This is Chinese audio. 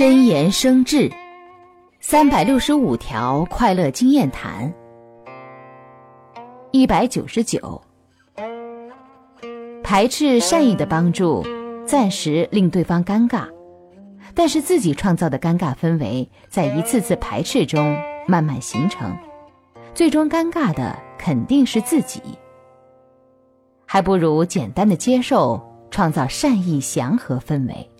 真言生智三百六十五条快乐经验谈一百九十九排斥善意的帮助暂时令对方尴尬但是自己创造的尴尬氛围在一次次排斥中慢慢形成最终尴尬的肯定是自己。还不如简单的接受创造善意祥和氛围